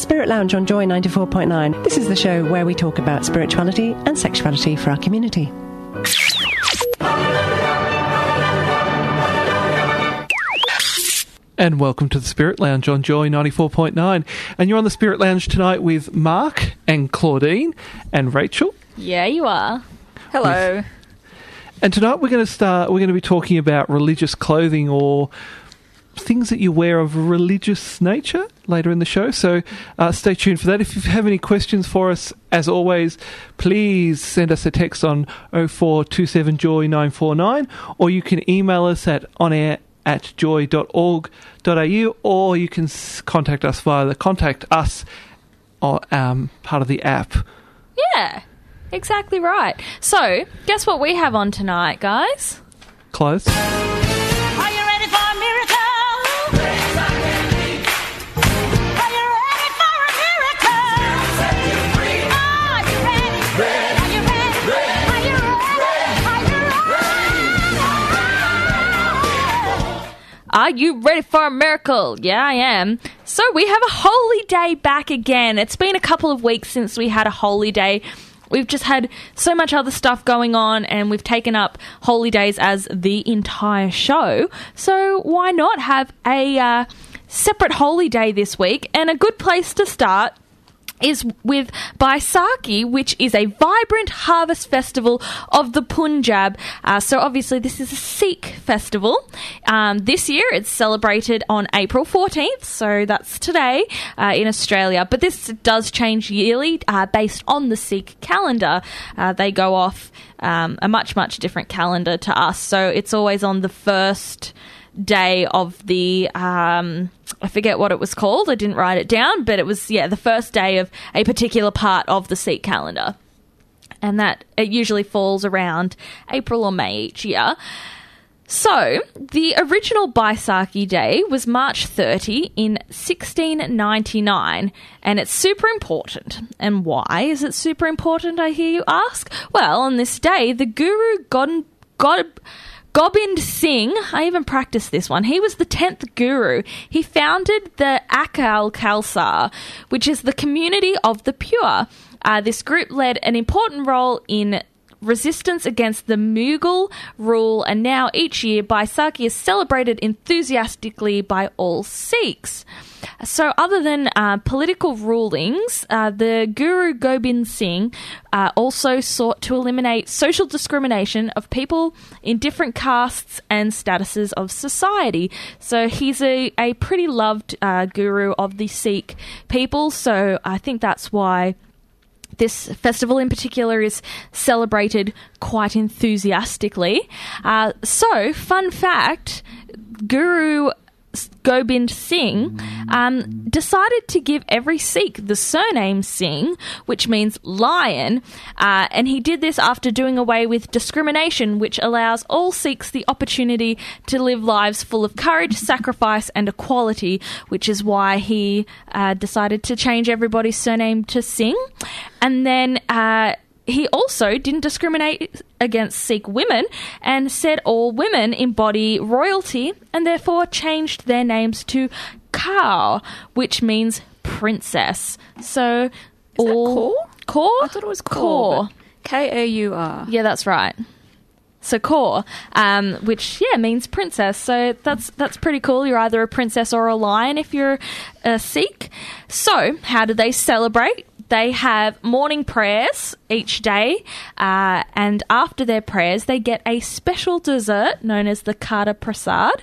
Spirit Lounge on Joy 94.9. This is the show where we talk about spirituality and sexuality for our community. And welcome to the Spirit Lounge on Joy 94.9. And you're on the Spirit Lounge tonight with Mark and Claudine and Rachel. Yeah, you are. Hello. And tonight we're going to start, we're going to be talking about religious clothing or things that you wear of religious nature later in the show. So uh, stay tuned for that. If you have any questions for us, as always, please send us a text on 0427joy949 or you can email us at onair at joy.org.au or you can contact us via the contact us or, um, part of the app. Yeah, exactly right. So, guess what we have on tonight, guys? Close. Are you ready for a miracle? Are you ready for a miracle? Are you ready? Are you ready? Are you ready? Are you ready for a miracle? Yeah, I am. So, we have a holy day back again. It's been a couple of weeks since we had a holy day. We've just had so much other stuff going on, and we've taken up holy days as the entire show. So, why not have a uh, separate holy day this week? And a good place to start is with Baisakhi, which is a vibrant harvest festival of the Punjab. Uh, so, obviously, this is a Sikh festival. Um, this year, it's celebrated on April 14th, so that's today uh, in Australia. But this does change yearly uh, based on the Sikh calendar. Uh, they go off um, a much, much different calendar to us. So, it's always on the first day of the um, I forget what it was called. I didn't write it down, but it was yeah the first day of a particular part of the Sikh calendar, and that it usually falls around April or May each year. So, the original Baisakhi Day was March 30 in 1699, and it's super important. And why is it super important, I hear you ask? Well, on this day, the Guru God, God, Gobind Singh, I even practiced this one, he was the 10th Guru. He founded the Akal Khalsa, which is the community of the pure. Uh, this group led an important role in resistance against the Mughal rule, and now each year Baisakhi is celebrated enthusiastically by all Sikhs. So, other than uh, political rulings, uh, the Guru Gobind Singh uh, also sought to eliminate social discrimination of people in different castes and statuses of society. So, he's a, a pretty loved uh, guru of the Sikh people, so I think that's why this festival in particular is celebrated quite enthusiastically. Uh, so, fun fact Guru Gobind Singh um, decided to give every Sikh the surname Singh, which means lion, uh, and he did this after doing away with discrimination, which allows all Sikhs the opportunity to live lives full of courage, sacrifice, and equality, which is why he uh, decided to change everybody's surname to Singh. And then uh, he also didn't discriminate against Sikh women and said all women embody royalty and therefore changed their names to Kaur, which means princess. So all Kaur? I thought it was Kaur. Kaur. K A U R. Yeah, that's right. So Kaur, um, which yeah means princess. So that's that's pretty cool. You're either a princess or a lion if you're a Sikh. So how do they celebrate? They have morning prayers each day, uh, and after their prayers, they get a special dessert known as the Kata Prasad,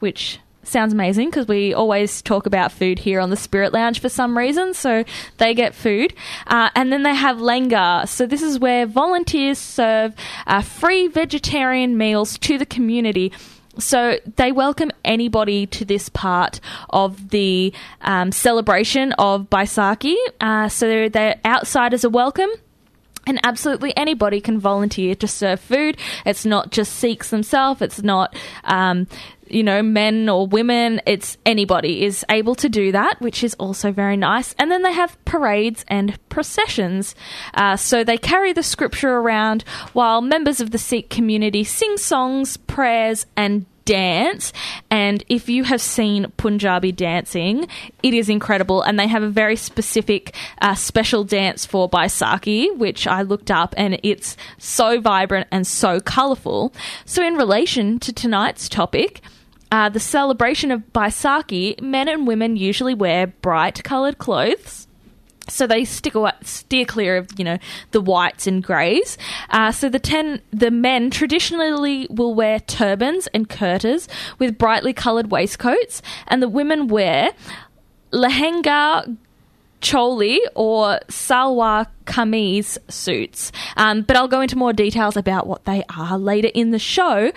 which sounds amazing because we always talk about food here on the Spirit Lounge for some reason. So they get food. Uh, and then they have Lenga. So this is where volunteers serve uh, free vegetarian meals to the community. So they welcome anybody to this part of the um, celebration of Baisakhi. Uh, so the outsiders are welcome. And absolutely anybody can volunteer to serve food. It's not just Sikhs themselves. It's not, um, you know, men or women. It's anybody is able to do that, which is also very nice. And then they have parades and processions. Uh, so they carry the scripture around while members of the Sikh community sing songs, prayers, and dance. And if you have seen Punjabi dancing, it is incredible. And they have a very specific uh, special dance for Baisakhi, which I looked up, and it's so vibrant and so colourful. So, in relation to tonight's topic, uh, the celebration of Baisakhi, men and women usually wear bright coloured clothes. So they stick away, steer clear of you know the whites and greys. Uh, so the ten the men traditionally will wear turbans and kurtas with brightly coloured waistcoats, and the women wear lehenga choli or salwar kameez suits. Um, but I'll go into more details about what they are later in the show.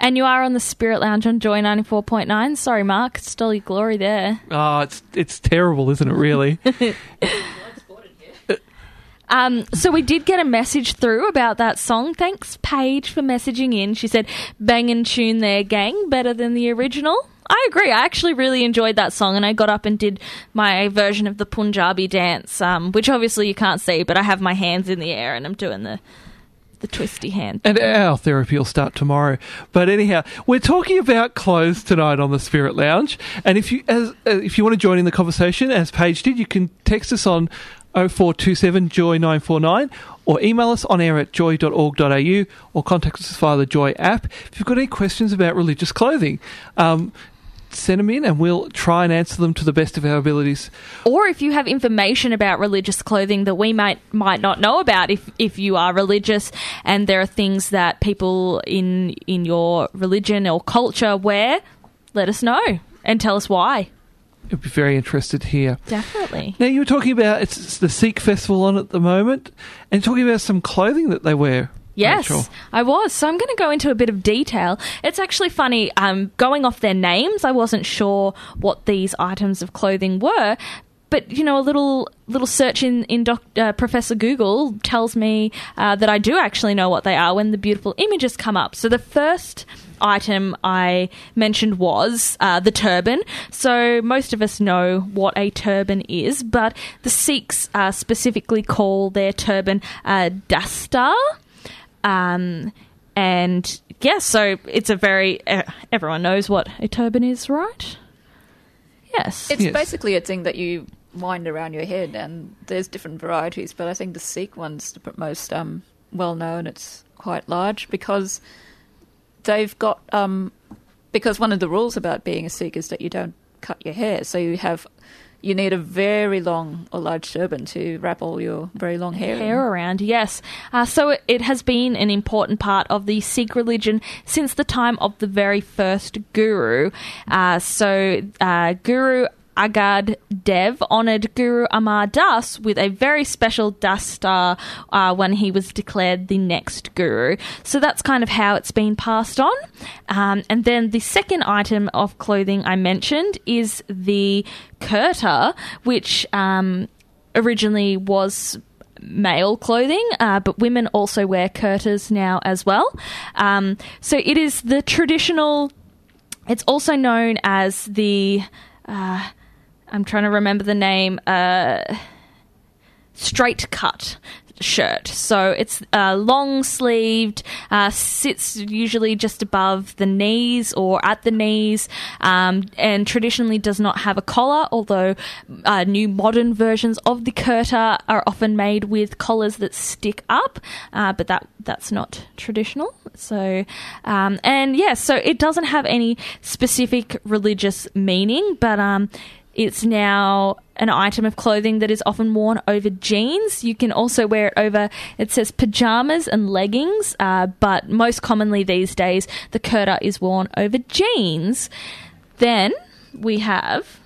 And you are on the Spirit Lounge on Joy 94.9. Sorry, Mark, stole your glory there. Oh, it's it's terrible, isn't it? Really? Um, so we did get a message through about that song. Thanks, Paige, for messaging in. She said, "Bang and tune there, gang, better than the original." I agree. I actually really enjoyed that song, and I got up and did my version of the Punjabi dance, um, which obviously you can't see, but I have my hands in the air and I'm doing the the twisty hand. And our therapy will start tomorrow. But anyhow, we're talking about clothes tonight on the Spirit Lounge. And if you as uh, if you want to join in the conversation, as Paige did, you can text us on 0427 Joy 949 or email us on air at joy.org.au or contact us via the Joy app. If you've got any questions about religious clothing, um, send them in and we'll try and answer them to the best of our abilities. or if you have information about religious clothing that we might might not know about if if you are religious and there are things that people in in your religion or culture wear let us know and tell us why I'd be very interested here. definitely Now, you were talking about it's, it's the Sikh festival on at the moment and talking about some clothing that they wear. Yes, Rachel. I was. So I'm going to go into a bit of detail. It's actually funny. Um, going off their names, I wasn't sure what these items of clothing were. But you know, a little little search in in doc, uh, Professor Google tells me uh, that I do actually know what they are when the beautiful images come up. So the first item I mentioned was uh, the turban. So most of us know what a turban is, but the Sikhs uh, specifically call their turban uh, dastar. Um, and yeah, so it's a very uh, everyone knows what a turban is, right? Yes. It's Yes. basically a thing that you wind around your head, and there's different varieties, but I think the Sikh one's the most um, well known. It's quite large because they've got um, because one of the rules about being a Sikh is that you don't cut your hair, so you have you need a very long or large turban to wrap all your very long hair. in. hair around, yes. Uh, so it, it has been an important part of the Sikh religion since the time of the very first guru. Uh, so uh, Guru Angad Dev honoured Guru Amar Das with a very special dastar uh, when he was declared the next guru. So that's kind of how it's been passed on. Um, and then the second item of clothing I mentioned is the kurta, which um, originally was male clothing, uh, but women also wear kurtas now as well. Um, so it is the traditional. It's also known as the. Uh, I'm trying to remember the name. Uh, straight cut shirt. So it's uh, long sleeved, uh, sits usually just above the knees or at the knees, um, and traditionally does not have a collar, although uh, new modern versions of the kurta are often made with collars that stick up, uh, but that that's not traditional. So, um, and yeah, so it doesn't have any specific religious meaning, but um, it's now an item of clothing that is often worn over jeans. You can also wear it over, it says pajamas and leggings, uh, but most commonly these days, the kurta is worn over jeans. Then we have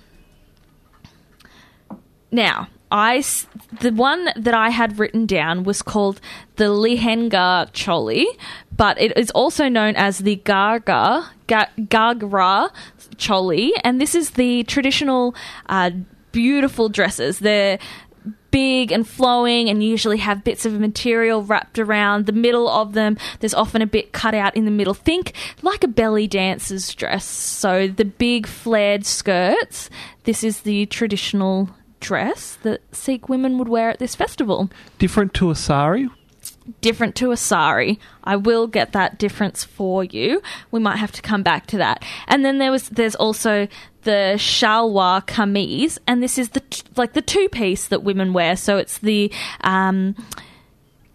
now. I the one that I had written down was called the Lehenga Choli, but it is also known as the Garga Ga- Gagra Choli, and this is the traditional uh, beautiful dresses. They're big and flowing and usually have bits of material wrapped around the middle of them. There's often a bit cut out in the middle. Think like a belly dancer's dress. So the big flared skirts. This is the traditional dress that Sikh women would wear at this festival. Different to a sari. Different to a sari. I will get that difference for you. We might have to come back to that. And then there was there's also the shalwar kameez, and this is the t- like the two piece that women wear. So it's the um,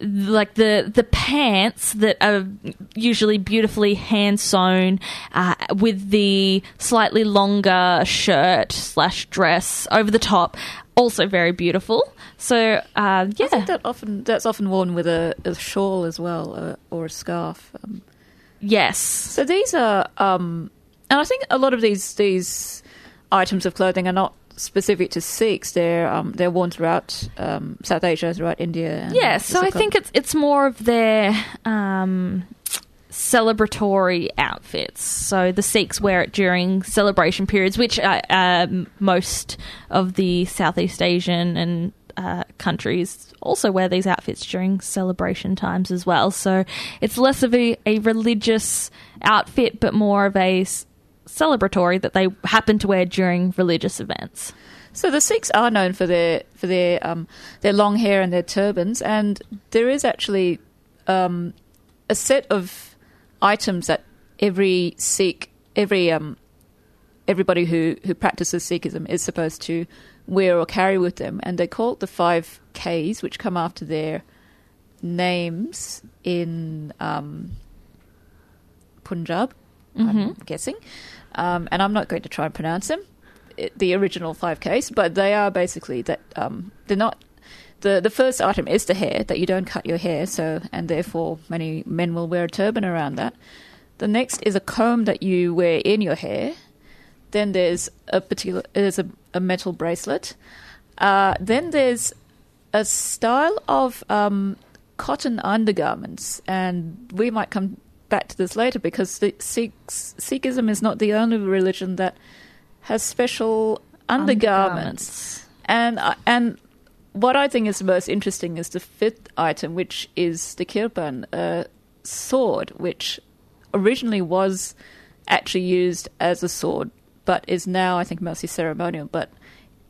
like the the pants that are usually beautifully hand sewn uh, with the slightly longer shirt slash dress over the top also very beautiful. So uh, I think yeah. that often that's often worn with a, a shawl as well, uh, or a scarf. Um, yes. So these are, um, and I think a lot of these these items of clothing are not specific to Sikhs. They're um, they're worn throughout um, South Asia, throughout India. And yeah so i think it's it's more of their um celebratory outfits so the sikhs wear it during celebration periods which uh, um, most of the southeast asian and uh, countries also wear these outfits during celebration times as well so it's less of a, a religious outfit but more of a s- celebratory that they happen to wear during religious events So the Sikhs are known for their for their um, their long hair and their turbans, and there is actually um, a set of items that every Sikh, every um, everybody who who practices Sikhism is supposed to wear or carry with them, and they call it the five Ks, which come after their names in um, Punjab. I'm guessing, um, and I'm not going to try and pronounce them it- the original 5Ks, but they are basically that um, they're not. The, the first item is the hair, that you don't cut your hair, so and therefore many men will wear a turban around that. The next is a comb that you wear in your hair. Then there's a particular there's a, a metal bracelet. Uh, then there's a style of um, cotton undergarments, and we might come back to this later because the Sikhs, Sikhism is not the only religion that has special undergarments. And uh, and what I think is most interesting is the fifth item, which is the kirpan, a sword, which originally was actually used as a sword, but is now, I think, mostly ceremonial. But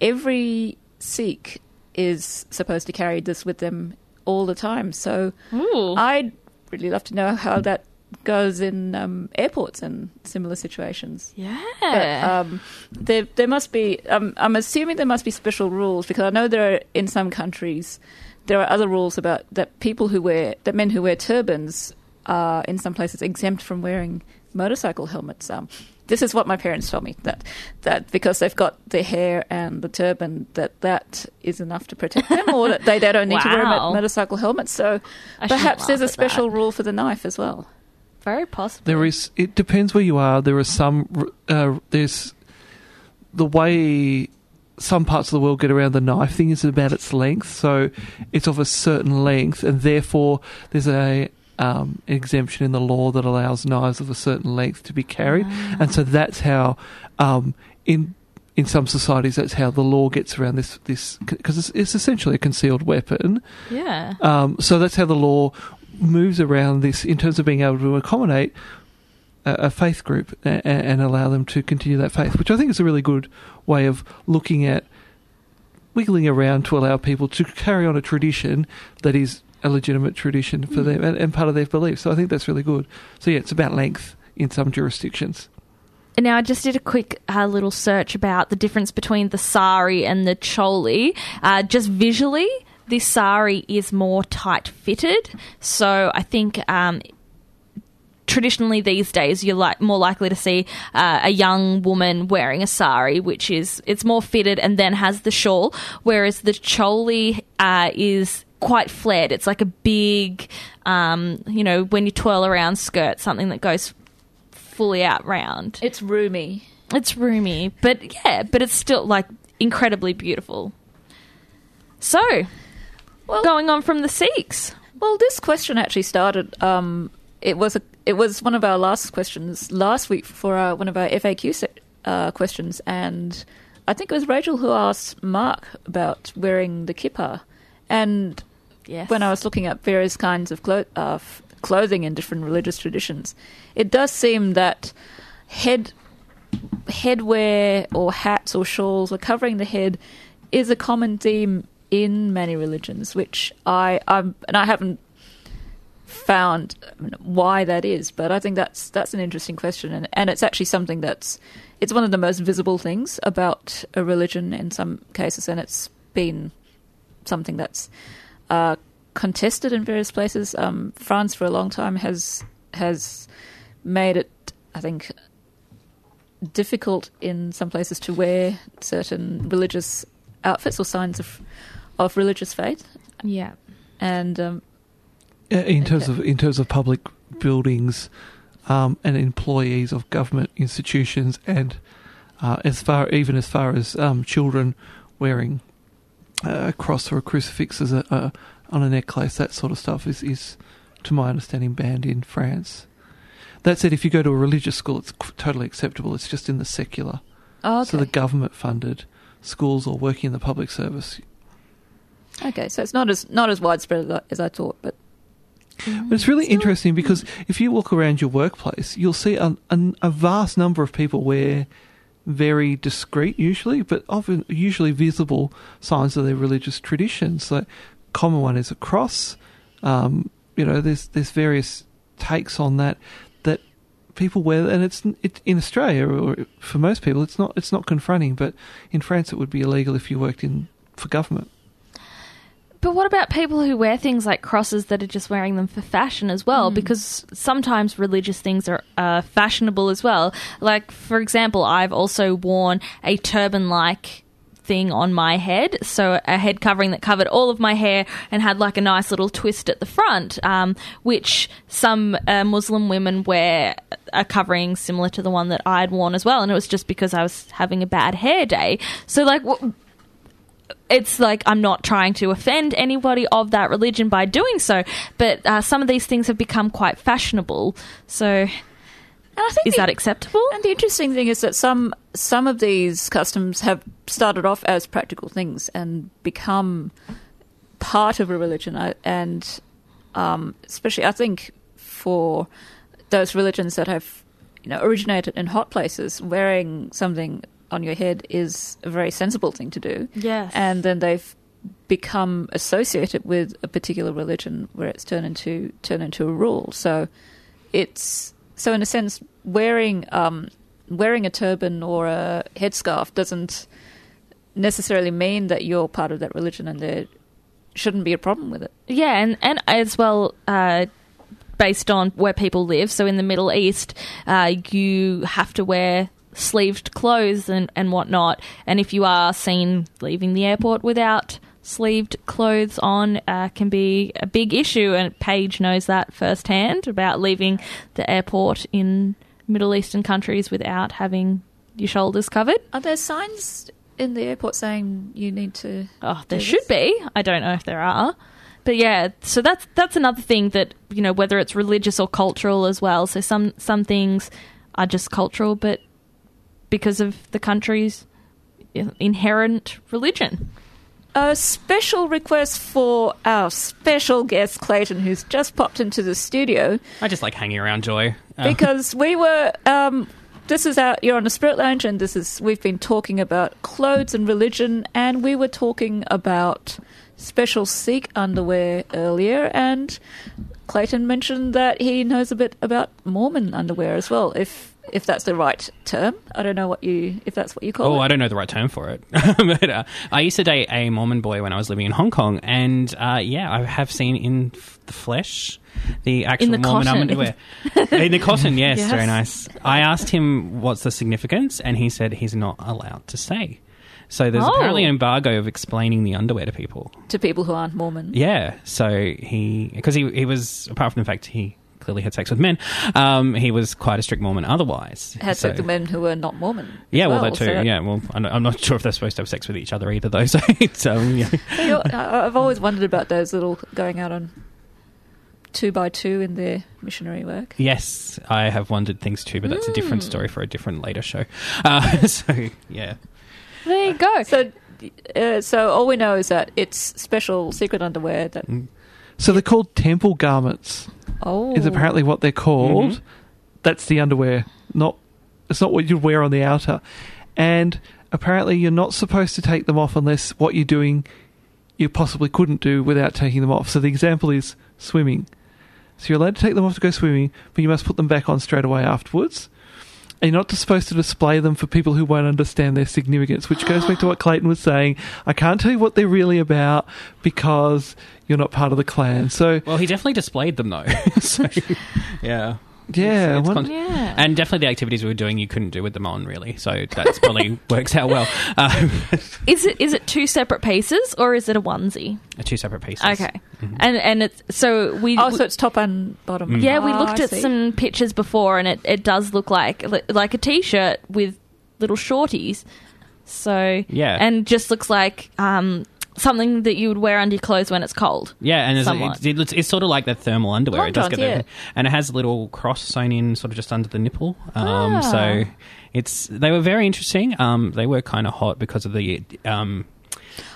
every Sikh is supposed to carry this with them all the time. So Ooh. I'd really love to know how that goes in um, airports and similar situations. yeah But um, there, there must be. Um, I'm assuming there must be special rules because I know there are in some countries there are other rules about that people who wear that men who wear turbans are in some places exempt from wearing motorcycle helmets. Um, this is what my parents told me that that because they've got the hair and the turban that that is enough to protect them, or that they, they don't need to wear a motorcycle helmet. So I perhaps there's a special that. rule for the knife as well. Very possible There is. It depends where you are. There are some. Uh, there's the way some parts of the world get around the knife thing is about its length. So it's of a certain length, and therefore there's a um, exemption in the law that allows knives of a certain length to be carried, and so that's how um, in. In some societies, that's how the law gets around this. This because it's, it's essentially a concealed weapon, yeah um, so that's how the law moves around this in terms of being able to accommodate a, a faith group and, and allow them to continue that faith, which I think is a really good way of looking at wiggling around to allow people to carry on a tradition that is a legitimate tradition for them and, and part of their beliefs. So I think that's really good. So yeah, it's about length in some jurisdictions. Now, I just did a quick uh, little search about the difference between the sari and the choli. Uh, just visually, the sari is more tight fitted. So I think um, traditionally these days you're like more likely to see uh, a young woman wearing a sari, which is it's more fitted and then has the shawl, whereas the choli uh, is quite flared. It's like a big, um, you know, when you twirl around skirt, something that goes fully out round. It's roomy. It's roomy, but yeah, but it's still like incredibly beautiful. So, Well- going on from the Sikhs. Well, this question actually started. Um, it was a, it was one of our last questions last week for our, one of our FAQ se- uh, questions, and I think it was Rachel who asked Mark about wearing the kippah, and Yes. when I was looking up various kinds of clo- uh, f- clothing in different religious traditions, it does seem that head headwear or hats or shawls or covering the head is a common theme in many religions, which I I'm, and I haven't found why that is, but I think that's that's an interesting question, and and it's actually something that's it's one of the most visible things about a religion in some cases, and it's been something that's uh, contested in various places. Um, France for a long time has has made it, I think, difficult in some places to wear certain religious outfits or signs of of religious faith, yeah. and um, Uh, in terms Okay. of in terms of public buildings um, and employees of government institutions, and uh, as far even as far as um, children wearing uh, a cross or a crucifix as a, a on a necklace, that sort of stuff is is to my understanding banned in France. That said, if you go to a religious school, it's totally acceptable. It's just in the secular, oh, so the government funded schools or working in the public service okay, so it's not as not as widespread as I- thought, but But it's really interesting because if you look around your workplace, you'll see a, a, a vast number of people wear very discreet, usually, but often usually visible signs of their religious traditions. So, common one is a cross. Um, you know, there's there's various takes on that that people wear, and it's it, in Australia or for most people, it's not it's not confronting, but in France, it would be illegal if you worked in for government. But what about people who wear things like crosses that are just wearing them for fashion as well? Because sometimes religious things are uh, fashionable as well. Like, for example, I've also worn a turban like thing on my head. So, a head covering that covered all of my hair and had like a nice little twist at the front, um, which some uh, Muslim women wear a covering similar to the one that I'd worn as well. And it was just because I was having a bad hair day. So, like, it's like I'm not trying to offend anybody of that religion by doing so, but uh, some of these things have become quite fashionable. So, and I think is the- that acceptable? And the interesting thing is that some some of these customs have started off as practical things and become part of a religion. And um, especially, I think for those religions that have you know originated in hot places, wearing something on your head is a very sensible thing to do. Yes. And then they've become associated with a particular religion where it's turned into turned into a rule. So it's so in a sense wearing um, wearing a turban or a headscarf doesn't necessarily mean that you're part of that religion and there shouldn't be a problem with it. Yeah, and, and as well, uh, based on where people live. So in the Middle East, uh, you have to wear sleeved clothes and, and whatnot. And if you are seen leaving the airport without sleeved clothes on, uh, can be a big issue. And Paige knows that firsthand about leaving the airport in Middle Eastern countries without having your shoulders covered. Are there signs in the airport saying you need to? Oh, there should be. I don't know if there are. But yeah, so that's that's another thing that, you know, whether it's religious or cultural as well. So some some things are just cultural but because of the country's inherent religion. A special request for our special guest Clayton, who's just popped into the studio. I just like hanging around Joy. Um, because we were um, this is our you're on the spirit lounge and this is we've been talking about clothes and religion and we were talking about special sikh underwear earlier and clayton mentioned that he knows a bit about mormon underwear as well if if that's the right term i don't know what you if that's what you call Oh, it I don't know the right term for it. but uh, I used to date a Mormon boy when I was living in Hong Kong, and uh, yeah, I have seen in f- the flesh the actual the Mormon cotton. underwear. in the cotton, yes, Yes. very nice. I asked him what's the significance, and he said he's not allowed to say. So there's Oh. apparently an embargo of explaining the underwear to people. to people who aren't mormon Yeah, so he because he he was apart from the fact he clearly had sex with men. Um, he was quite a strict Mormon otherwise. Had So- sex with men who were not Mormon. Yeah, well, that so too. yeah, well, I'm I'm not sure if they're supposed to have sex with each other either, though. So, it's, um, yeah. You know, I- I've always wondered about those little going out on two by two in their missionary work. yes, I have wondered things too, but that's a Hmm. different story for a different later show. Uh, so, yeah. There you go. So, uh, so all we know is that it's special secret underwear that. Mm. So they're called temple garments. Oh, Is apparently what they're called. Mhm. That's the underwear. Not it's not what you'd wear on the outer. And apparently you're not supposed to take them off unless what you're doing you possibly couldn't do without taking them off. So the example is swimming. So you're allowed to take them off to go swimming, but you must put them back on straight away afterwards. And you're not supposed to display them for people who won't understand their significance, which goes back to what Clayton was saying. I can't tell you what they're really about because you're not part of the clan. So Well, he definitely displayed them, though. so, yeah. Yeah, It's what- con- Yeah. And definitely the activities we were doing, you couldn't do with them on, really. So that's probably works out well. Um, Is it is it two separate pieces or is it a onesie? A two separate pieces. Okay, and and it's so we. Oh, so it's top and bottom. yeah, we looked I at see. some pictures before, and it, it does look like like a t-shirt with little shorties. So Yeah. and just looks like um, something that you would wear under your clothes when it's cold. Yeah, and there's a, Somewhat. it, it's, it's sort of like that thermal underwear. Long it does johns, get yeah. and it has a little cross sewn in, sort of just under the nipple. Um, Ah. So it's they were very interesting. Um, they were kind of hot because of the um,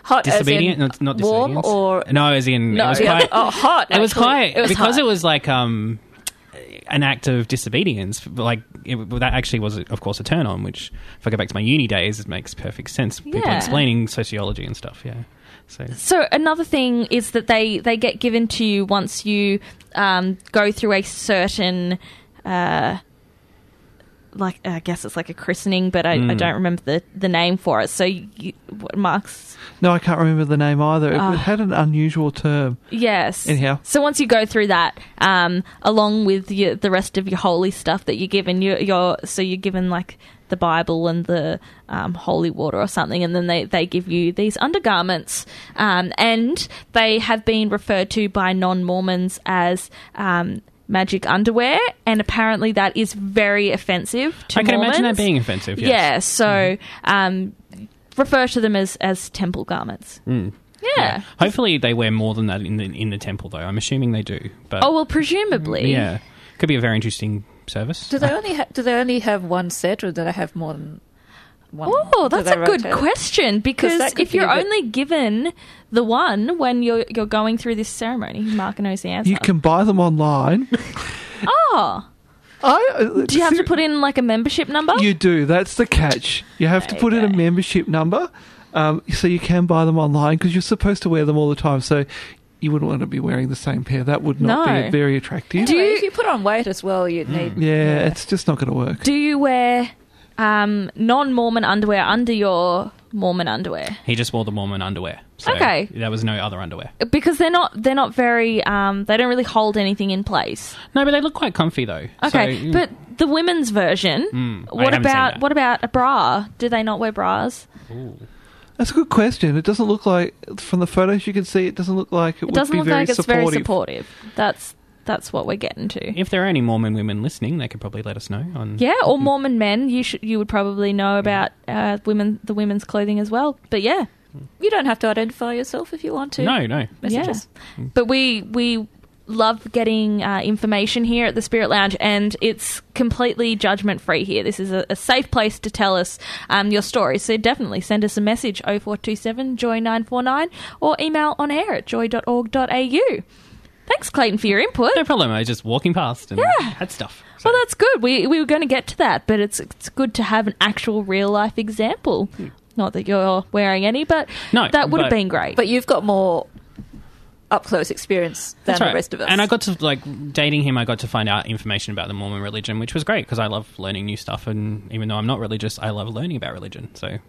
hot as in disobedient, not, not warm disobedience. or no, as in No, it was yeah, quite. oh, hot. it was quite It was because hot. it was like um an act of disobedience like it, that actually was of course a turn on which if i go back to my uni days it makes perfect sense people Yeah. explaining sociology and stuff yeah so So another thing is that they they get given to you once you um, go through a certain. Uh, like I guess it's like a christening, but I, I Mm. don't remember the, the name for it. So you, what Mark's No, I can't remember the name either. It Ah. had an unusual term. Yes. Anyhow. So once you go through that, um, along with your, the rest of your holy stuff that you're given, you're, you're so you're given like the Bible and the um, holy water or something, and then they, they give you these undergarments, um, and they have been referred to by non Mormons as. Um, Magic underwear, and apparently that is very offensive to i can imagine that being offensive yes. Yeah, so um, refer to them as, as temple garments. Mm. Yeah. hopefully they wear more than that in the in the temple though i'm assuming they do but Oh well, presumably. yeah could be a very interesting service Do they only ha- do they only have one set, or do they have more than one? Oh, that's they a good rotate? question because if be you're a bit- only given the one when you're you're going through this ceremony, Mark knows the answer. You can buy them online. oh, I, uh, do you have to put in like a membership number? You do. That's the catch. You have to put in a membership number, um, so you can buy them online because you're supposed to wear them all the time. So you wouldn't want to be wearing the same pair. That would not No. be very attractive. Do Anyway, you- if you put on weight as well, you'd need. yeah, it's just not going to work. Do you wear um, non-Mormon underwear under your Mormon underwear? he just wore the mormon underwear so Okay. there was no other underwear Because they're not they're not very um, they don't really hold anything in place. no but they look quite comfy though Okay, So, but the women's version. Mm, what about what about a bra? Do they not wear bras? That's a good question. It doesn't look like from the photos you can see. It doesn't look like it, It would doesn't be look very like it's supportive. very supportive. That's that's what we're getting to. if there are any mormon women listening they could probably let us know on Yeah, or Mormon men. You should you would probably know about uh, women the women's clothing as well. But yeah, You don't have to identify yourself if you want to. no no Message us. yeah. But we we love getting uh, information here at the Spirit Lounge, and it's completely judgment free here. This is a, a safe place to tell us um, your story. So definitely send us a message 0427 joy nine four nine or email on air at joy.org.au. Thanks, Clayton, for your input. No problem. I was just walking past and Yeah. had stuff. So- Well, that's good. We we were going to get to that, but it's it's good to have an actual real life example. Hmm. Not that you're wearing any, but No, that would have been great. But you've got more up close experience than That's the rest of us. And I got to like dating him. I got to find out information about the Mormon religion, which was great because I love learning new stuff. And even though I'm not religious, I love learning about religion. So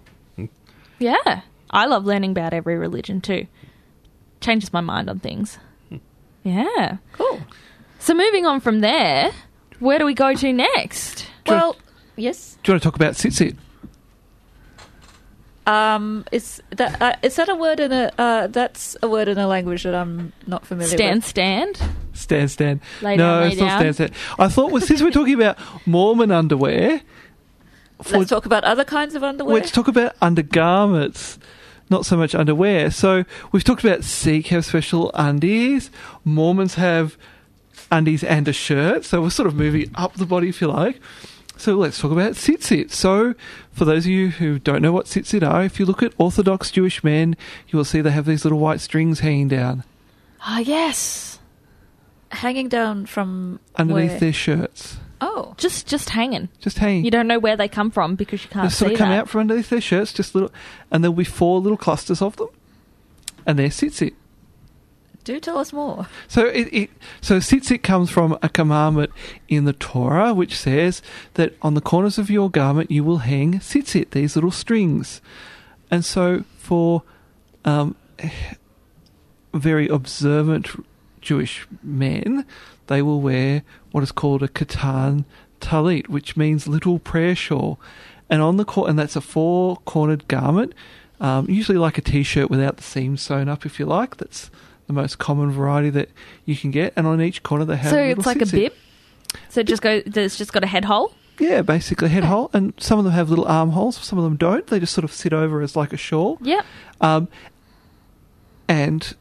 yeah, I love learning about every religion too. Changes my mind on things. Yeah. cool. So moving on from there, where do we go to next? Well, yes. Do you want to talk about sit sit? Um, is that uh, is that a word in a uh, that's a word in a language that I'm not familiar Stand with. stand. Stand, stand. Lay no, down, lay it's not down. stand, stand. I thought, well, since we're talking about Mormon underwear, for- Let's talk about other kinds of underwear. let's talk about undergarments, not so much underwear. So we've talked about Sikh have special undies. Mormons have undies and a shirt. So we're sort of moving up the body, if you like. So let's talk about tzitzit. So for those of you who don't know what tzitzit are, if you look at Orthodox Jewish men, you will see they have these little white strings hanging down Ah, yes. Hanging down from underneath where? their shirts. Oh, Just just hanging. Just hanging. You don't know where they come from because you can't sort see of come that. out from underneath their shirts, just little, and there'll be four little clusters of them, and they're tzitzit. do tell us more. So it, it so tzitzit comes from a commandment in the Torah which says that on the corners of your garment you will hang tzitzit, these little strings, and so for um, very observant Jewish men, they will wear what is called a katan talit, which means little prayer shawl, and on the cor- and that's a four cornered garment, um, usually like a t-shirt without the seams sewn up, if you like. That's the most common variety that you can get, and on each corner they have. So little it's like a bib. So it just go. It's just got a head hole. Yeah, basically head hole, and some of them have little armholes. Some of them don't. They just sort of sit over as like a shawl. Yep. Um, and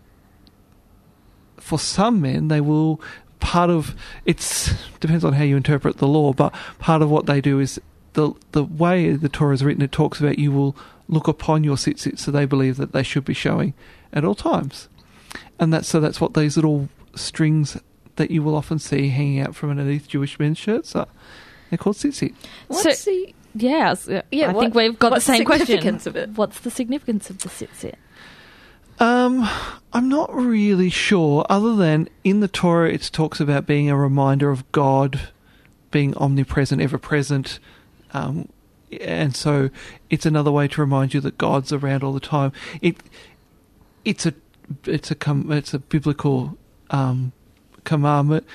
for some men, they will part of it's depends on how you interpret the law, but part of what they do is the the way the Torah is written. It talks about you will look upon your tzitzit, so they believe that they should be showing at all times, and that's so that's what these little strings that you will often see hanging out from underneath Jewish men's shirts are. They're called tzitzit. What's So- the Yeah. Yeah, I what- think we've got the same question. of it? What's the significance of the tzitzit? Um, I'm not really sure, other than in the Torah it talks about being a reminder of God being omnipresent, ever present. Um, and so it's another way to remind you that God's around all the time. It it's a it's a it's a biblical um, commandment,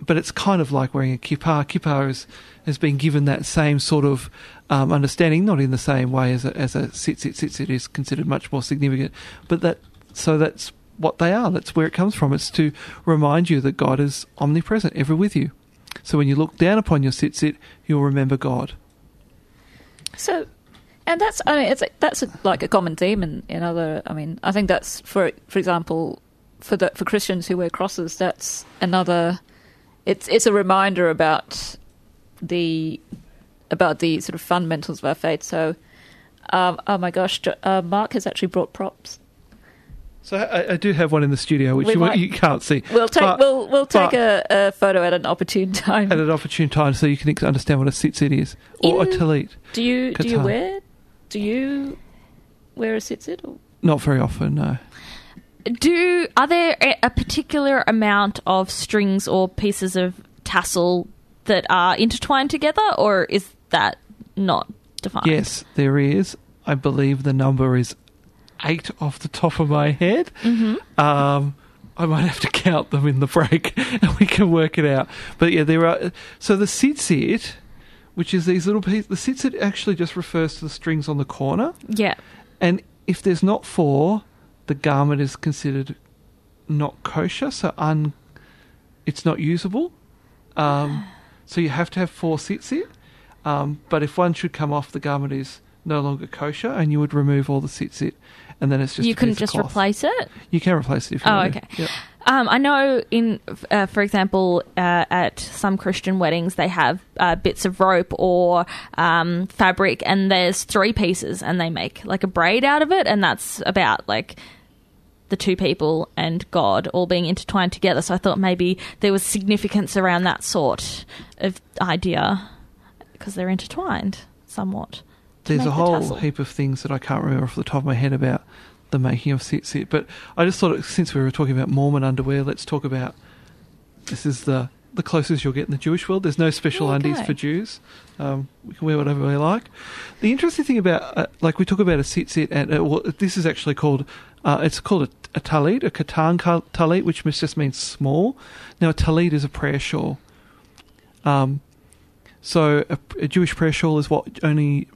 but it's kind of like wearing a kippah. Kippah is, has been given that same sort of um, understanding, not in the same way as a, as a tzitzit. Tzitzit is considered much more significant, but that so that's what they are. That's where it comes from. It's to remind you that God is omnipresent, ever with you. So when you look down upon your sit, sit, you'll remember God. So, and that's I mean, it's that's like a common theme in, in other. I mean, I think that's for for example, for the for Christians who wear crosses, that's another. It's it's a reminder about the about the sort of fundamentals of our faith. So, um, oh my gosh, uh, Mark has actually brought props. So I, I do have one in the studio, which you, might- you can't see. We'll take But- we'll we'll take a, a photo at an opportune time. at an opportune time so you can understand what a tzitzit is or a In- talit. do you do you wear do you wear a tzitzit? Or? Not very often, no. Do are there a, a particular amount of strings or pieces of tassel that are intertwined together, or is that not defined? Yes, there is. I believe the number is eight off the top of my head. Mm-hmm. Um, I might have to count them in the break, and we can work it out. But yeah, there are. So the tzitzit, which is these little pieces, the tzitzit actually just refers to the strings on the corner, Yeah. and if there's not four, the garment is considered not kosher, so un, it's not usable. Um, so you have to have four tzitzit. Um, but if one should come off, the garment is no longer kosher, and you would remove all the tzitzit, and then it's just you a couldn't piece of just cloth. replace it. You can replace it if you Oh, want. to. okay. Yep. Um, I know in, uh, for example, uh, at some Christian weddings, they have uh, bits of rope or um, fabric, and there's three pieces, and they make like a braid out of it, and that's about like the two people and God all being intertwined together. So I thought maybe there was significance around that sort of idea because they're intertwined somewhat. There's a whole heap of things that I can't remember off the top of my head about the making of tzitzit. But I just thought, since we were talking about Mormon underwear, let's talk about this is the the closest you'll get in the Jewish world. There's no special Okay. undies for Jews. Um, we can wear whatever we like. The interesting thing about, uh, like we talk about a tzitzit, and uh, well, this is actually called, uh, it's called a, a talit, a katan talit, which just means small. Now, a talit is a prayer shawl. Um, so a, a Jewish prayer shawl is what only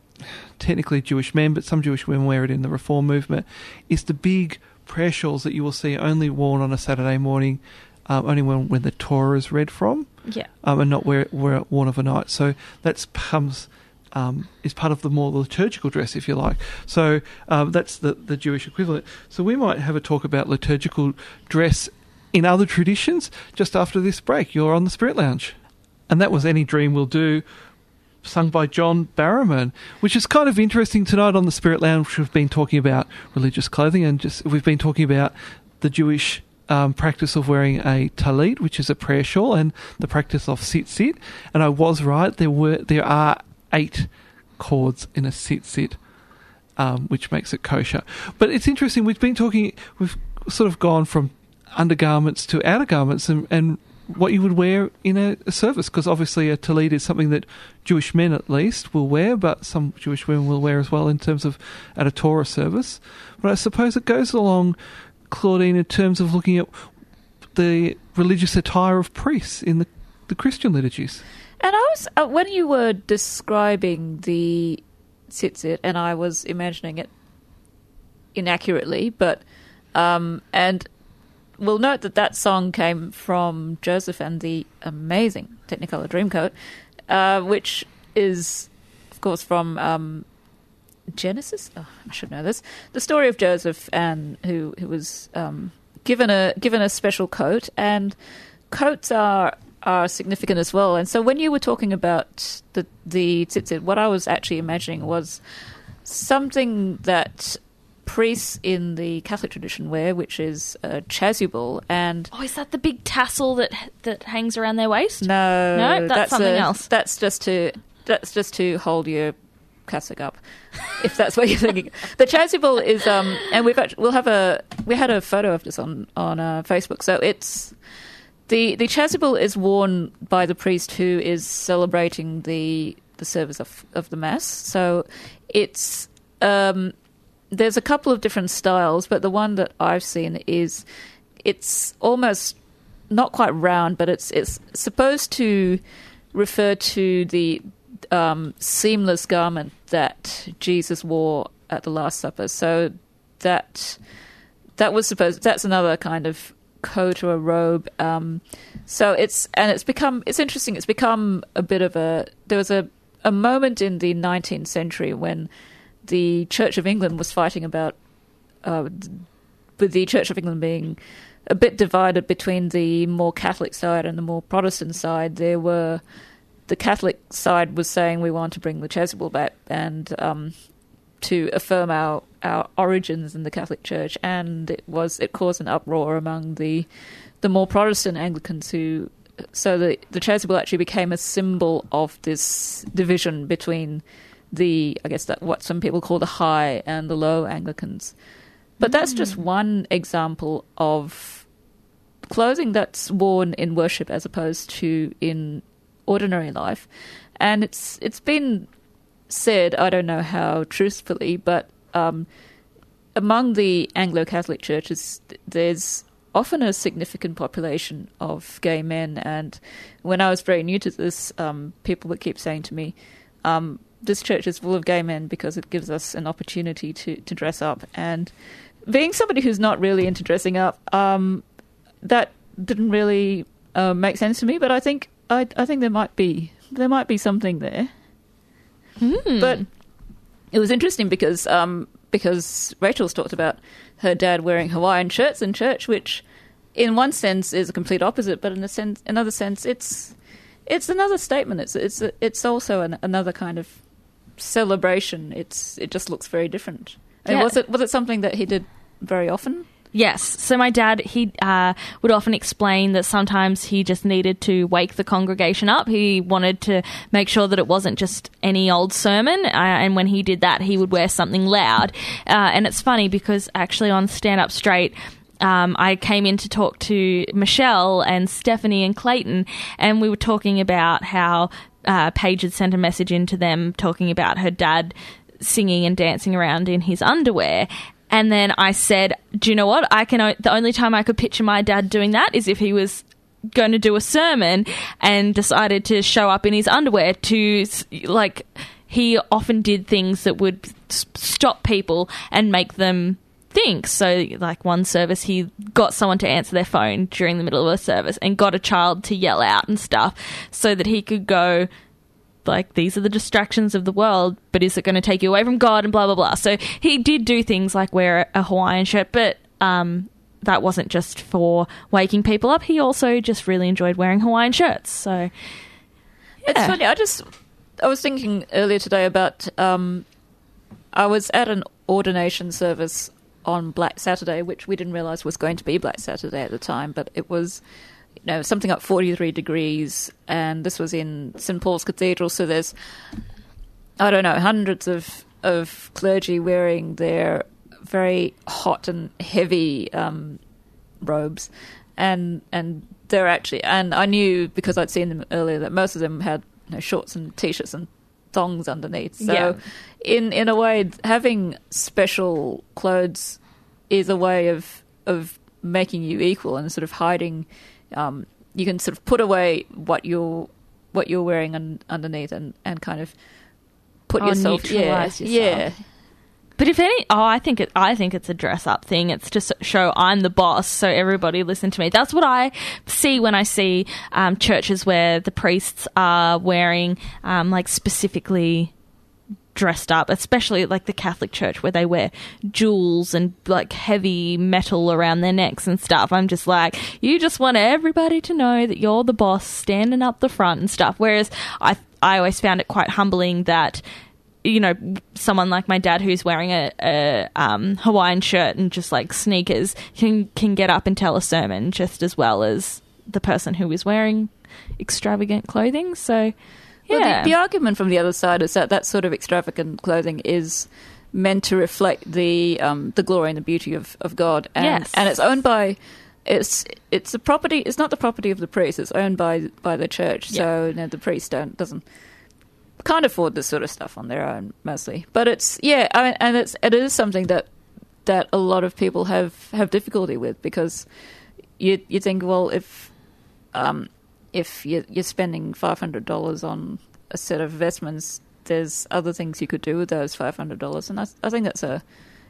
technically Jewish men, but some Jewish women wear it in the Reform movement. It's the big prayer shawls that you will see only worn on a Saturday morning um, only when, when the Torah is read from, Yeah. um, and not wear wear it worn overnight. So that's becomes um, is part of the more liturgical dress, if you like. So um, that's the the Jewish equivalent. So we might have a talk about liturgical dress in other traditions just after this break. You're on the Spirit Lounge, and that was Any Dream Will Do. Sung by John Barrowman, which is kind of interesting tonight on the Spirit Lounge. We've been talking about religious clothing, and just we've been talking about the Jewish um, practice of wearing a talit, which is a prayer shawl, and the practice of sit sit. And I was right; there were there are eight cords in a set set, um, which makes it kosher. But it's interesting. We've been talking. We've sort of gone from undergarments to outer garments, and, and what you would wear in a, a service, because obviously a talit is something that Jewish men at least will wear, but some Jewish women will wear as well in terms of at a Torah service. But I suppose it goes along, Claudine, in terms of looking at the religious attire of priests in the, the Christian liturgies. And I was uh, when you were describing the tzitzit, and I was imagining it inaccurately, but um, and we'll note that that song came from Joseph and the amazing Technicolor Dreamcoat, uh, which is, of course, from um, Genesis. Oh, I should know this. The story of Joseph and who who was um, given a given a special coat, and coats are are significant as well. And so when you were talking about the the tzitzit, what I was actually imagining was something that priests in the Catholic tradition wear, which is a chasuble, and Oh, is that the big tassel that that hangs around their waist? no, No, that's something a- else. That's just to that's just to hold your cassock up, if that's what you're thinking. The chasuble is um, and we've got we'll have a we had a photo of this on on uh, Facebook. So it's the the chasuble is worn by the priest who is celebrating the the service of of the mass. So it's um, there's a couple of different styles, but the one that I've seen is it's almost not quite round, but it's it's supposed to refer to the um, seamless garment that Jesus wore at the Last Supper. So that that was supposed that's another kind of coat or a robe. Um, so it's and it's become it's interesting. It's become a bit of a there was a a moment in the 19th century when the Church of England was fighting about uh, with the Church of England being a bit divided between the more Catholic side and the more Protestant side. There were the Catholic side was saying we want to bring the chasuble back and um, to affirm our our origins in the Catholic Church, and it was it caused an uproar among the the more Protestant Anglicans who. So the the chasuble actually became a symbol of this division between the I guess that what some people call the high and the low Anglicans. But that's just hmm. one example of clothing that's worn in worship as opposed to in ordinary life. And it's it's been said, I don't know how truthfully, but um, among the Anglo Catholic churches, there's often a significant population of gay men. And when I was very new to this, um, people would keep saying to me, um, this church is full of gay men because it gives us an opportunity to, to dress up. And being somebody who's not really into dressing up, um, that didn't really uh, make sense to me. But I think I, I think there might be there might be something there. But it was interesting because um, because Rachel's talked about her dad wearing Hawaiian shirts in church, which in one sense is a complete opposite, but in a sense, another sense, it's it's another statement. It's it's it's also an, another kind of celebration. It's it just looks very different. And was it was it something that he did very often? Yes. So my dad, he uh, would often explain that sometimes he just needed to wake the congregation up. He wanted to make sure that it wasn't just any old sermon. Uh, and when he did that, he would wear something loud. Uh, and it's funny because actually on Stand Up Straight, um, I came in to talk to Michelle and Stephanie and Clayton, and we were talking about how uh, Paige had sent a message in to them talking about her dad singing and dancing around in his underwear. And then I said, "Do you know what? I can. o- The only time I could picture my dad doing that is if he was." Going to do a sermon and decided to show up in his underwear to like he often did things that would stop people and make them think. So, like one service, he got someone to answer their phone during the middle of a service and got a child to yell out and stuff so that he could go, like, these are the distractions of the world, but is it going to take you away from God and blah, blah, blah. So, he did do things like wear a Hawaiian shirt, but, um, that wasn't just for waking people up. He also just really enjoyed wearing Hawaiian shirts. So, It's funny. I just I was thinking earlier today about um, I was at an ordination service on Black Saturday, which we didn't realize was going to be Black Saturday at the time, but it was know something up 43 degrees and this was in St Paul's Cathedral so there's I don't know hundreds of of clergy wearing their very hot and heavy um, robes, and and they're actually and I knew because I'd seen them earlier that most of them had you know, shorts and t-shirts and thongs underneath. So Yeah. in in a way, having special clothes is a way of of making you equal and sort of hiding. Um, you can sort of put away what you're what you're wearing un, underneath and and kind of put Oh, yourself yeah neutralise yourself. yeah But if any, oh, I think it. I think it's a dress up thing. It's to show I'm the boss, so everybody listen to me. That's what I see when I see um, churches where the priests are wearing um, like specifically dressed up, especially like the Catholic Church where they wear jewels and like heavy metal around their necks and stuff. I'm just like, you just want everybody to know that you're the boss standing up the front and stuff. Whereas I, I always found it quite humbling that you know, someone like my dad who's wearing a, a um, Hawaiian shirt and just like sneakers can can get up and tell a sermon just as well as the person who is wearing extravagant clothing. So, yeah, Well, the, the argument from the other side is that that sort of extravagant clothing is meant to reflect the um, the glory and the beauty of, of God, and Yes. and it's owned by it's it's a property. It's not the property of the priest. It's owned by by the church. Yeah. So you know, the priest don't doesn't can't afford this sort of stuff on their own mostly. But it's yeah, I mean, and it's it is something that that a lot of people have have difficulty with because you you think well if um, if you're, you're spending five hundred dollars on a set of vestments, there's other things you could do with those five hundred dollars, and I, I think that's a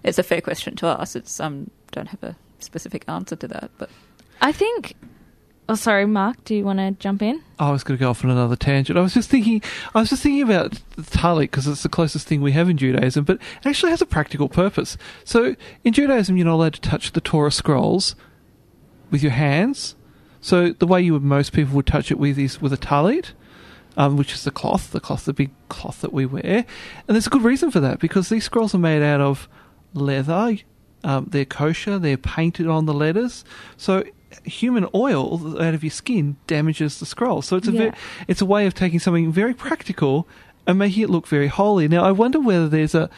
it's a fair question to ask. It's um don't have a specific answer to that, but I think. Oh, sorry, Mark. Do you want to jump in? I was going to go off on another tangent. I was just thinking, I was just thinking about the talit because it's the closest thing we have in Judaism, but it actually has a practical purpose. So in Judaism, you're not allowed to touch the Torah scrolls with your hands. So the way you would most people would touch it with is with a talit, um, which is the cloth, the cloth, the big cloth that we wear, and there's a good reason for that because these scrolls are made out of leather. Um, they're kosher. They're painted on the letters. So human oil out of your skin damages the scroll. So it's a Yeah. ve- it's a way of taking something very practical and making it look very holy. Now I wonder whether there's a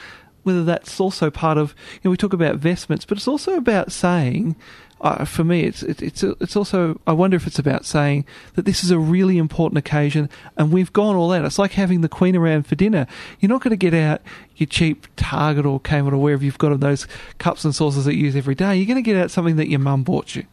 whether that's also part of you know we talk about vestments, but it's also about saying. Uh, for me, it's it, it's it's also. I wonder if it's about saying that this is a really important occasion, and we've gone all out. It's like having the Queen around for dinner. You're not going to get out your cheap Target or Kmart or wherever you've got of those cups and saucers that you use every day. You're going to get out something that your mum bought you,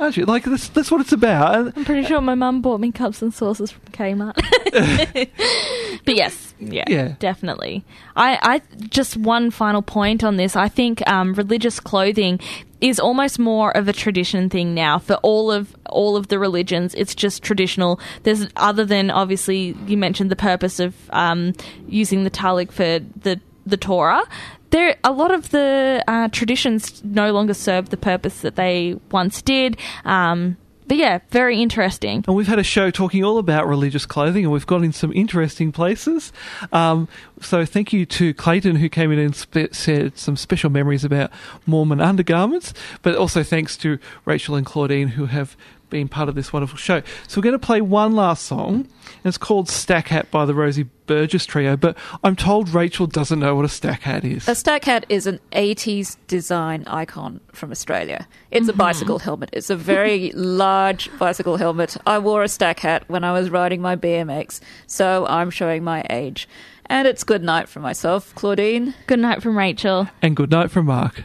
aren't you? Like that's that's what it's about. And I'm pretty sure my mum bought me cups and saucers from Kmart. but yes, yeah, Yeah. definitely. I, I just one final point on this. I think um, religious clothing is almost more of a tradition thing now for all of all of the religions. It's just traditional. There's other than obviously you mentioned the purpose of um, using the talit for the the Torah. There, a lot of the uh, traditions no longer serve the purpose that they once did. Um, but yeah, very interesting. And we've had a show talking all about religious clothing, and we've got in some interesting places. Um, so thank you to Clayton, who came in and spe- said some special memories about Mormon undergarments, but also thanks to Rachel and Claudine, who have been part of this wonderful show. So we're going to play one last song, and it's called Stack Hat by the Rosie Burgess Trio, but I'm told Rachel doesn't know what a stack hat is. A stack hat is an 80s design icon from Australia. It's a mm-hmm. bicycle helmet. It's a very large bicycle helmet. I wore a stack hat when I was riding my BMX, so I'm showing my age. And it's good night for myself, Claudine. Good night from Rachel. and good night from Mark.